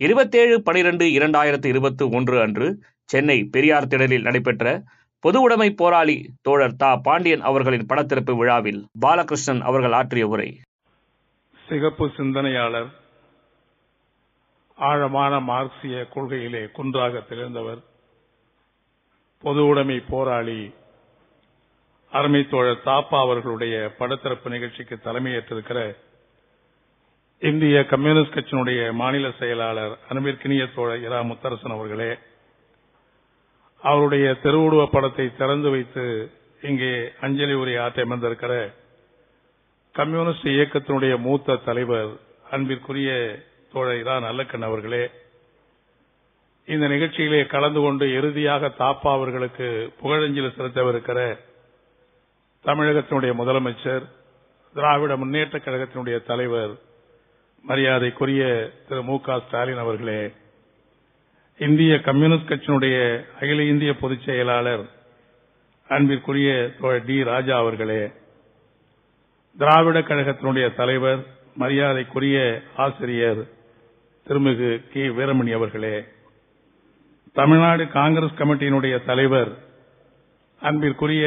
இருபத்தேழு பனிரெண்டு இரண்டாயிரத்து இருபத்தி ஒன்று அன்று சென்னை பெரியார் திடலில் நடைபெற்ற பொது உடைமை போராளி தோழர் தா. பாண்டியன் அவர்களின் படத்திறப்பு விழாவில் பாலகிருஷ்ணன் அவர்கள் ஆற்றிய உரை. சிகப்பு சிந்தனையாளர் ஆழமான மார்க்சிய கொள்கையிலே குன்றாக திகழ்ந்தவர் பொது உடைமை போராளி அருமை தோழர் தாப்பா அவர்களுடைய படத்திறப்பு நிகழ்ச்சிக்கு தலைமையேற்றிருக்கிற இந்திய கம்யூனிஸ்ட் கட்சியினுடைய மாநில செயலாளர் அன்பிற்கினிய தோழர் இரா முத்தரசன் அவர்களே அவருடைய திருவுருவ படத்தை திறந்து வைத்து இங்கே அஞ்சலி உரை ஆற்ற அமர்ந்திருக்கிற கம்யூனிஸ்ட் இயக்கத்தினுடைய மூத்த தலைவர் அன்பிற்குரிய தோழர் இரா நல்லக்கண் அவர்களே இந்த நிகழ்ச்சியிலே கலந்து கொண்டு இறுதியாக தாப்பா அவர்களுக்கு புகழஞ்சலி செலுத்தவிருக்கிற தமிழகத்தினுடைய முதலமைச்சர் திராவிட முன்னேற்ற கழகத்தினுடைய தலைவர் மரியாதைக்குரிய திரு மு க. ஸ்டாலின் அவர்களே இந்திய கம்யூனிஸ்ட் கட்சியினுடைய அகில இந்திய பொதுச் செயலாளர் அன்பிற்குரிய டி. ராஜா அவர்களே திராவிட கழகத்தினுடைய தலைவர் மரியாதைக்குரிய ஆசிரியர் திருமிகு கி. வீரமணி அவர்களே தமிழ்நாடு காங்கிரஸ் கமிட்டியினுடைய தலைவர் அன்பிற்குரிய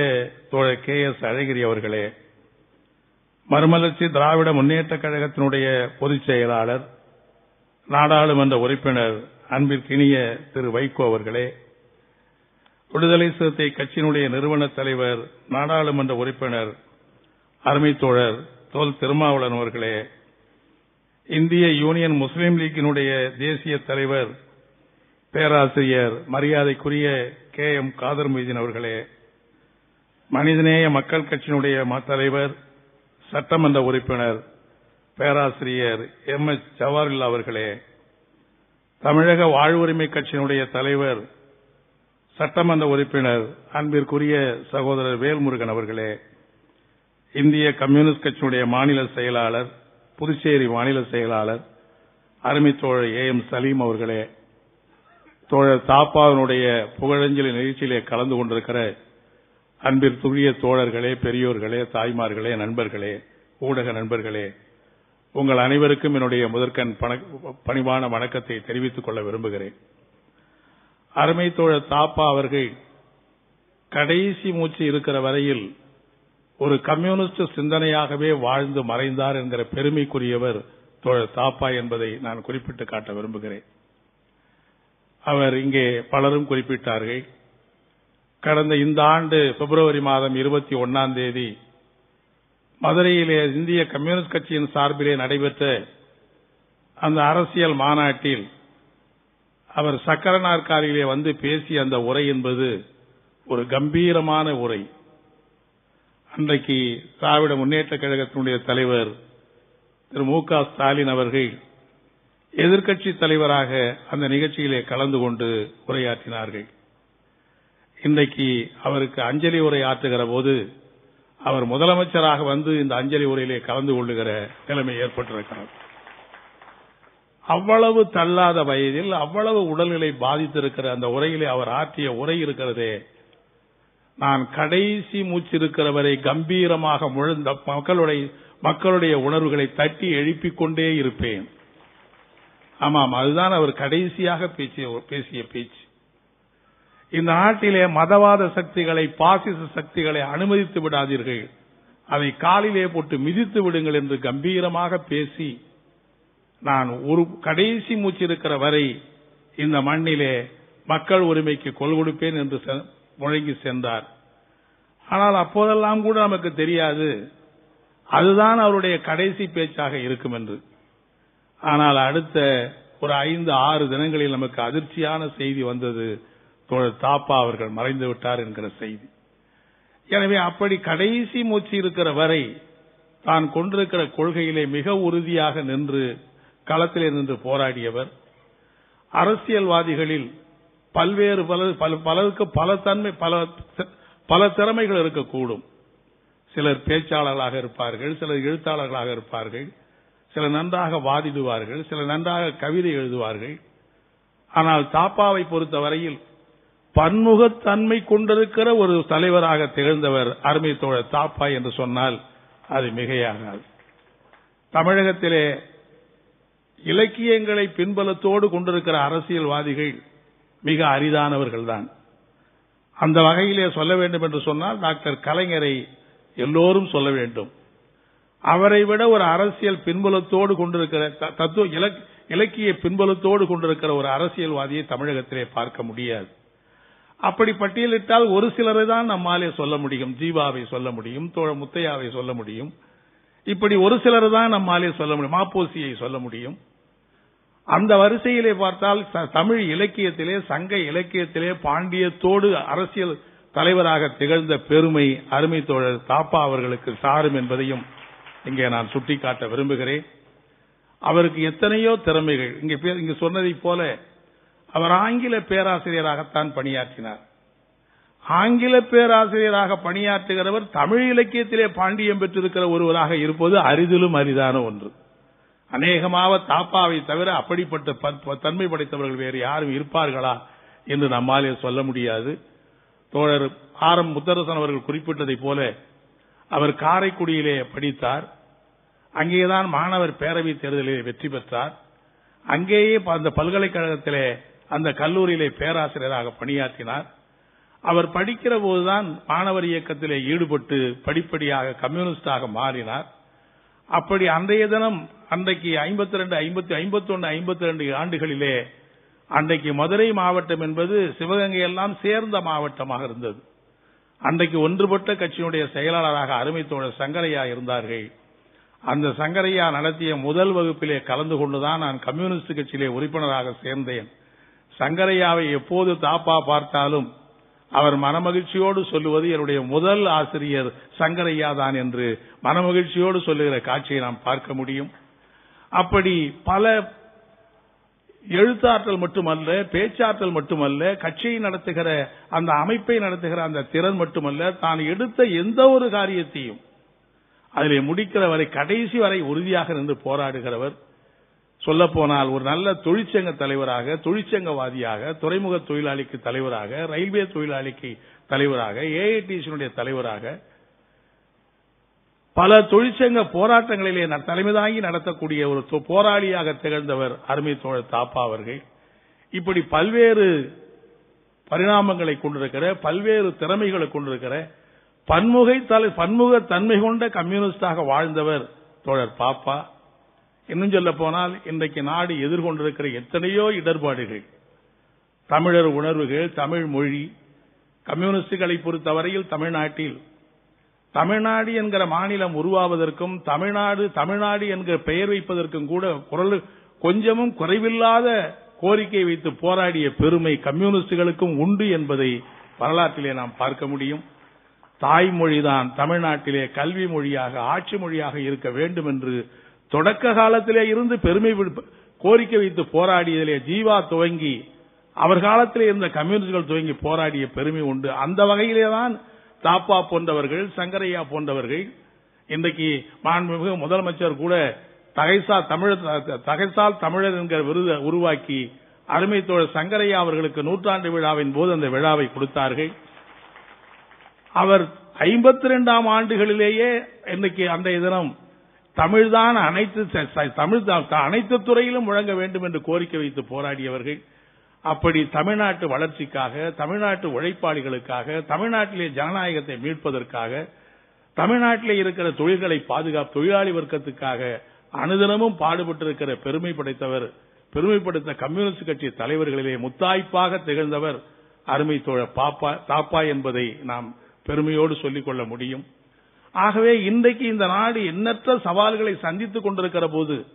தோழர் கே. எஸ். அழகிரி அவர்களே மறுமலர்ச்சி திராவிட முன்னேற்ற கழகத்தினுடைய பொதுச் செயலாளர் நாடாளுமன்ற உறுப்பினர் அன்பிற்கினிய திரு வைகோ அவர்களே விடுதலை சிறுத்தை கட்சியினுடைய நிறுவன தலைவர் நாடாளுமன்ற உறுப்பினர் அருமை தோழர் தோல் திருமாவளன் அவர்களே இந்திய யூனியன் முஸ்லீம் லீக்கினுடைய தேசிய தலைவர் பேராசிரியர் மரியாதைக்குரிய கே எம் காதர் மொய்தீன் அவர்களே மனிதநேய மக்கள் கட்சியினுடைய தலைவர் சட்டமன்ற உறுப்பினர் பேராசிரியர் எம். எஸ் ஜவஹர்லால் அவர்களே தமிழக வாழ்வுரிமை கட்சியினுடைய தலைவர் சட்டமன்ற உறுப்பினர் அன்பிற்குரிய சகோதரர் வேல்முருகன் அவர்களே இந்திய கம்யூனிஸ்ட் கட்சியினுடைய மாநில செயலாளர் புதுச்சேரி மாநில செயலாளர் அருமை தோழர் ஏ. எம். சலீம் அவர்களே தோழர் தாப்பாவினுடைய புகழஞ்சலி நிகழ்ச்சியிலே கலந்து கொண்டிருக்கிற அன்பிற்குரிய தோழர்களே பெரியோர்களே தாய்மார்களே நண்பர்களே ஊடக நண்பர்களே உங்கள் அனைவருக்கும் என்னுடைய முதற்கண் பணிவான வணக்கத்தை தெரிவித்துக் கொள்ள விரும்புகிறேன். அருமை தோழர் தாப்பா அவர்கள் கடைசி மூச்சு இருக்கிற வரையில் ஒரு கம்யூனிஸ்ட் சிந்தனையாகவே வாழ்ந்து மறைந்தார் என்கிற பெருமைக்குரியவர் தோழர் தாப்பா என்பதை நான் குறிப்பிட்டு காட்ட விரும்புகிறேன். அவர் இங்கே பலரும் குறிப்பிட்டார்கள். கடந்த இந்த ஆண்டு பிப்ரவரி மாதம் இருபத்தி ஒன்னாம் தேதி மதுரையிலே இந்திய கம்யூனிஸ்ட் கட்சியின் சார்பிலே நடைபெற்ற அந்த அரசியல் மாநாட்டில் அவர் சக்கர நாற்காலியிலே வந்து பேசிய அந்த உரை என்பது ஒரு கம்பீரமான உரை. அன்றைக்கு திராவிட முன்னேற்ற கழகத்தினுடைய தலைவர் திரு மு க ஸ்டாலின் அவர்கள் எதிர்க்கட்சி தலைவராக அந்த நிகழ்ச்சியிலே கலந்து கொண்டு உரையாற்றினார்கள். இன்றைக்கு அவருக்கு அஞ்சலி உரை ஆற்றுகிற போது அவர் முதலமைச்சராக வந்து இந்த அஞ்சலி உரையிலே கலந்து கொள்ளுகிற நிலைமை ஏற்பட்டிருக்கிறது. அவ்வளவு தள்ளாத வயதில் அவ்வளவு உடல்நிலை பாதித்திருக்கிற அந்த உரையிலே அவர் ஆற்றிய உரை இருக்கிறதே. நான் கடைசி மூச்சு இருக்கிறவரை கம்பீரமாக முழுந்த மக்களுடைய மக்களுடைய உணர்வுகளை தட்டி எழுப்பிக் கொண்டே இருப்பேன். ஆமாம் அதுதான் அவர் கடைசியாக பேசிய பேச்சு. இந்த நாட்டிலே மதவாத சக்திகளை பாசிச சக்திகளை அனுமதித்து விடாதீர்கள். அதை காலிலே போட்டு மிதித்து விடுங்கள் என்று கம்பீரமாக பேசி நான் ஒரு கடைசி மூச்சு இருக்கிற வரை இந்த மண்ணிலே மக்கள் உரிமைக்கு கொள் கொடுப்பேன் என்று முழங்கி சென்றார். ஆனால் அப்போதெல்லாம் கூட நமக்கு தெரியாது. அதுதான் அவருடைய கடைசி பேச்சாக இருக்கும் என்று. ஆனால் அடுத்த ஒரு ஐந்து ஆறு தினங்களில் நமக்கு அதிர்ச்சியான செய்தி வந்தது. தாப்பா அவர்கள் மறைந்து விட்டார் என்கிற செய்தி. எனவே அப்படி கடைசி மூச்சு இருக்கிற வரை தான் கொண்டிருக்கிற கொள்கையிலே மிக உறுதியாக நின்று களத்திலே நின்று போராடியவர். அரசியல்வாதிகளில் பல்வேறு பல பலருக்கு பல தன்மை பல பல திறமைகள் இருக்கக்கூடும். சிலர் பேச்சாளர்களாக இருப்பார்கள் சிலர் எழுத்தாளர்களாக இருப்பார்கள் சிலர் நன்றாக வாதிடுவார்கள் சிலர் நன்றாக கவிதை எழுதுவார்கள். ஆனால் தாப்பாவை பொறுத்தவரையில் பன்முகத்தன்மை கொண்டிருக்கிற ஒரு தலைவராக திகழ்ந்தவர் அருமை தோழர் தாப்பா என்று சொன்னால் அது மிகையாகாது. தமிழகத்திலே இலக்கியங்களை பின்பலத்தோடு கொண்டிருக்கிற அரசியல்வாதிகள் மிக அரிதானவர்கள்தான் அந்த வகையிலே சொல்ல வேண்டும் என்று சொன்னால் டாக்டர் கலைஞரை எல்லோரும் சொல்ல வேண்டும். அவரை விட ஒரு அரசியல் பின்புலத்தோடு கொண்டிருக்கிற த- தத்துவ இலக்- இலக்கிய பின்புலத்தோடு கொண்டிருக்கிற ஒரு அரசியல்வாதியை தமிழகத்திலே பார்க்க முடியாது. அப்படி பட்டியலிட்டால் ஒரு சிலரை தான் நம்மாலே சொல்ல முடியும் ஜீவாவை சொல்ல முடியும் தோழ முத்தையாவை சொல்ல முடியும். இப்படி ஒரு சிலர் தான் நம்மாலே சொல்ல முடியும் மாப்போசியை சொல்ல முடியும். அந்த வரிசையிலே பார்த்தால் ச- தமிழ் இலக்கியத்திலே சங்க இலக்கியத்திலே பாண்டியத்தோடு அரசியல் தலைவராக திகழ்ந்த பெருமை அருமை தோழர் தாப்பா அவர்களுக்கு சாரும் என்பதையும் இங்கே நான் சுட்டிக்காட்ட விரும்புகிறேன். அவருக்கு எத்தனையோ திறமைகள் இங்கே பே- சொன்னதைப் போல அவர் ஆங்கில பேராசிரியராகத்தான் பணியாற்றினார். ஆங்கில பேராசிரியராக பணியாற்றுகிறவர் தமிழ் இலக்கியத்திலே பாண்டியம் பெற்றிருக்கிற ஒருவராக இருப்பது அரிதிலும் அரிதான ஒன்று. அநேகமாக தாப்பாவை தவிர அப்படிப்பட்ட ப- தன்மை படைத்தவர்கள் வேறு யாரும் இருப்பார்களா என்று நம்மாலே சொல்ல முடியாது. தோழர் ஆர். எம். முத்தரசன் அவர்கள் குறிப்பிட்டதைப் போல அவர் காரைக்குடியிலே படித்தார். அங்கேதான் மாணவர் பேரவை தேர்தலில் வெற்றி பெற்றார். அங்கேயே ப- அந்த பல்கலைக்கழகத்திலே அந்த கல்லூரியிலே பேராசிரியராக பணியாற்றினார். அவர் படிக்கிற போதுதான் மாணவர் இயக்கத்திலே ஈடுபட்டு படிப்படியாக கம்யூனிஸ்டாக மாறினார். அப்படி அன்றைய தினம் அன்றைக்கு ஐம்பத்தி ரெண்டு ஐம்பத்தி ஐம்பத்தி ஒன்று ஐம்பத்தி ரெண்டு ஆண்டுகளிலே அன்றைக்கு மதுரை மாவட்டம் என்பது சிவகங்கை எல்லாம் சேர்ந்த மாவட்டமாக இருந்தது. அன்றைக்கு ஒன்றுபட்ட கட்சியினுடைய செயலாளராக அருமை தோழர் சங்கரையா இருந்தார்கள். அந்த சங்கரையா நடத்திய முதல் வகுப்பிலே கலந்து கொண்டுதான் நான் கம்யூனிஸ்ட் கட்சியிலே உறுப்பினராக சேர்ந்தேன். சங்கரையாவை எப்போது தாப்பா பார்த்தாலும் அவர் மனமகிழ்ச்சியோடு சொல்லுவது என்னுடைய முதல் ஆசிரியர் சங்கரையா தான் என்று மனமகிழ்ச்சியோடு சொல்லுகிற காட்சியை நாம் பார்க்க முடியும். அப்படி பல எழுத்தாற்றல் மட்டுமல்ல பேச்சாற்றல் மட்டுமல்ல கட்சியை நடத்துகிற அந்த அமைப்பை நடத்துகிற அந்த திறன் மட்டுமல்ல தான் எடுத்த எந்த ஒரு காரியத்தையும் அதிலே முடிக்கிற வரை கடைசி வரை உறுதியாக நின்று போராடுகிறவர் சொல்ல போனால் ஒரு நல்ல தொழிற்சங்க தலைவராக தொழிற்சங்கவாதியாக துறைமுக தொழிலாளிக்கு தலைவராக ரயில்வே தொழிலாளிக்கு தலைவராக ஏஐடிசியினுடைய தலைவராக பல தொழிற்சங்க போராட்டங்களிலே ந- நடத்தக்கூடிய ஒரு தொ- போராளியாக திகழ்ந்தவர் அருமை தோழர் தாப்பா அவர்கள். இப்படி பல்வேறு பரிணாமங்களை கொண்டிருக்கிற பல்வேறு திறமைகளை கொண்டிருக்கிற பன்முகை தலை பன்முக தன்மை கொண்ட கம்யூனிஸ்டாக வாழ்ந்தவர் தோழர் பாப்பா. இன்னும் சொல்ல போனால் இன்றைக்கு நாடு எதிர்கொண்டிருக்கிற எத்தனையோ இடர்பாடுகள். தமிழர் உணர்வுகள் தமிழ் மொழி கம்யூனிஸ்டுகளை பொறுத்தவரையில் தமிழ்நாட்டில். தமிழ்நாடு என்கிற மாநிலம் உருவாவதற்கும் தமிழ்நாடு தமிழ்நாடு என்கிற பெயர் வைப்பதற்கும் கூட குரல் கொஞ்சமும் குறைவில்லாத கோரிக்கை வைத்து போராடிய பெருமை கம்யூனிஸ்டுகளுக்கும் உண்டு என்பதை வரலாற்றிலே நாம் பார்க்க முடியும். தாய்மொழிதான் தமிழ்நாட்டிலே கல்வி மொழியாக ஆட்சி மொழியாக இருக்க வேண்டும் என்று தொடக்க காலத்திலே இருந்து பெருமை விடு- கோரிக்கை வைத்து போராடியதிலே ஜீவா துவங்கி அவர் காலத்திலே இருந்த கம்யூனிஸ்டுகள் துவங்கி போராடிய பெருமை உண்டு. அந்த வகையிலேதான் தாப்பா போன்றவர்கள் சங்கரையா போன்றவர்கள் இன்றைக்கு மாண்புமிகு முதலமைச்சர் கூட தகைசா தமிழர் தகைசால் தமிழர் என்கிற விருதை உருவாக்கி அருமை தோழர் சங்கரையா அவர்களுக்கு நூற்றாண்டு விழாவின் போது அந்த விழாவை கொடுத்தார்கள். அவர் ஐம்பத்தி ரெண்டாம் ஆண்டுகளிலேயே இன்னைக்கு அன்றைய தினம் தமிழ்தான் அனைத்து தமிழ் அனைத்து துறையிலும் முழங்க வேண்டும் என்று கோரிக்கை வைத்து போராடியவர்கள். அப்படி தமிழ்நாட்டு வளர்ச்சிக்காக தமிழ்நாட்டு உழைப்பாளிகளுக்காக தமிழ்நாட்டிலே ஜனநாயகத்தை மீட்பதற்காக தமிழ்நாட்டிலே இருக்கிற தொழில்களை பாதுகாப்பு தொழிலாளி வர்க்கத்துக்காக அனுதினமும் பாடுபட்டிருக்கிற பெருமை படைத்தவர் பெருமைப்படுத்த கம்யூனிஸ்ட் கட்சி தலைவர்களிலே முத்தாய்ப்பாக திகழ்ந்தவர் அருமை தோழ பாப்பா தாப்பா என்பதை நாம் பெருமையோடு சொல்லிக் கொள்ள முடியும். ஆகவே இன்றைக்கு இந்த நாடு எண்ணற்ற சவால்களை சந்தித்துக் கொண்டிருக்கிற போது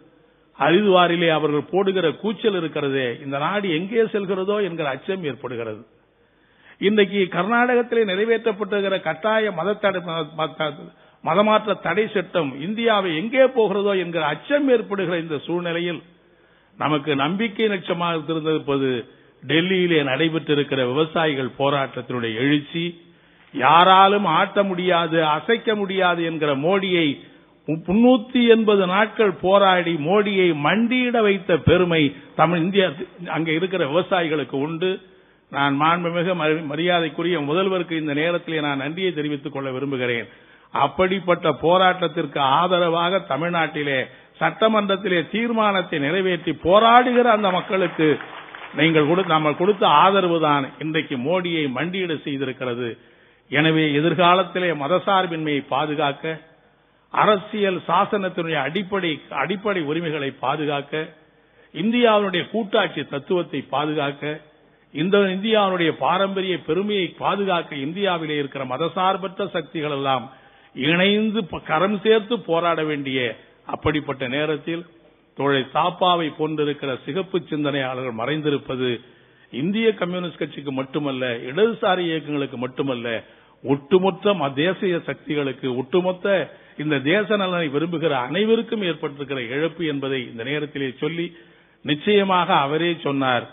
அரிதுவாரிலே அவர்கள் போடுகிற கூச்சல் இருக்கிறதே இந்த நாடு எங்கே செல்கிறதோ என்கிற அச்சம் ஏற்படுகிறது. இன்றைக்கு கர்நாடகத்திலே நிறைவேற்றப்பட்டிருக்கிற கட்டாய மத தடை மத- மதமாற்ற தடை சட்டம் இந்தியாவை எங்கே போகிறதோ என்கிற அச்சம் ஏற்படுகிற இந்த சூழ்நிலையில் நமக்கு நம்பிக்கை நட்சமாக இருந்திருப்பது டெல்லியிலே நடைபெற்றிருக்கிற விவசாயிகள் போராட்டத்தினுடைய எழுச்சி யாராலும் ஆட்ட முடியாது அசைக்க முடியாது என்கிற மோடியை முன்னூத்தி எண்பது நாட்கள் போராடி மோடியை மண்டியிட வைத்த பெருமை தமிழ் இந்தியா அங்கே இருக்கிற விவசாயிகளுக்கு உண்டு. நான் மாண்புமிகு மரியாதைக்குரிய முதல்வருக்கு இந்த நேரத்திலே நான் நன்றியை தெரிவித்துக் கொள்ள விரும்புகிறேன். அப்படிப்பட்ட போராட்டத்திற்கு ஆதரவாக தமிழ்நாட்டிலே சட்டமன்றத்திலே தீர்மானத்தை நிறைவேற்றி போராடுகிற அந்த மக்களுக்கு நீங்கள் கொடு- நம்ம கொடுத்த ஆதரவு தான் இன்றைக்கு மோடியை மண்டியிட செய்திருக்கிறது. எனவே எதிர்காலத்திலே மதசார்பின்மையை பாதுகாக்க அரசியல் சாசனத்தினுடைய அடிப்படை அடிப்படை உரிமைகளை பாதுகாக்க இந்தியாவினுடைய கூட்டாட்சி தத்துவத்தை பாதுகாக்க இந்த இந்தியாவுடைய பாரம்பரிய பெருமையை பாதுகாக்க இந்தியாவிலே இருக்கிற மதசார்பற்ற சக்திகள் எல்லாம் இணைந்து ப- கரம் சேர்த்து போராட வேண்டிய அப்படிப்பட்ட நேரத்தில் தொழில் சாப்பாவை போன்றிருக்கிற சிகப்பு சிந்தனையாளர்கள் மறைந்திருப்பது இந்திய கம்யூனிஸ்ட் கட்சிக்கு மட்டுமல்ல இடதுசாரி இயக்கங்களுக்கு மட்டுமல்ல ஒட்டுமொத்த ம- தேசிய சக்திகளுக்கு ஒட்டுமொத்த இந்த தேச நலனை விரும்புகிற அனைவருக்கும் ஏற்பட்டிருக்கிற இழப்பு என்பதை இந்த நேரத்திலே சொல்லி நிச்சயமாக அவரே சொன்னார்.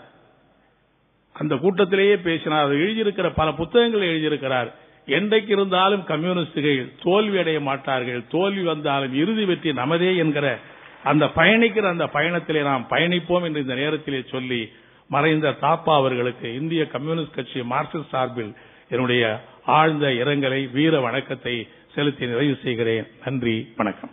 அந்த கூட்டத்திலேயே பேசினார். அவர் எழுதியிருக்கிற பல புத்தகங்களை எழுதியிருக்கிறார். என்றைக்கு இருந்தாலும் கம்யூனிஸ்டுகள் தோல்வி அடைய மாட்டார்கள். தோல்வி வந்தாலும் இறுதி வெற்றி நமதே என்கிற அந்த பயணிக்கிற அந்த பயணத்திலே நாம் பயணிப்போம் என்று இந்த நேரத்திலே சொல்லி மறைந்த தாப்பா அவர்களுக்கு இந்திய கம்யூனிஸ்ட் கட்சி மார்க்சிஸ்ட் சார்பில் என்னுடைய ஆழ்ந்த இரங்கலை வீர வணக்கத்தை செலுத்தி நிறைவு செய்கிறேன். நன்றி வணக்கம்.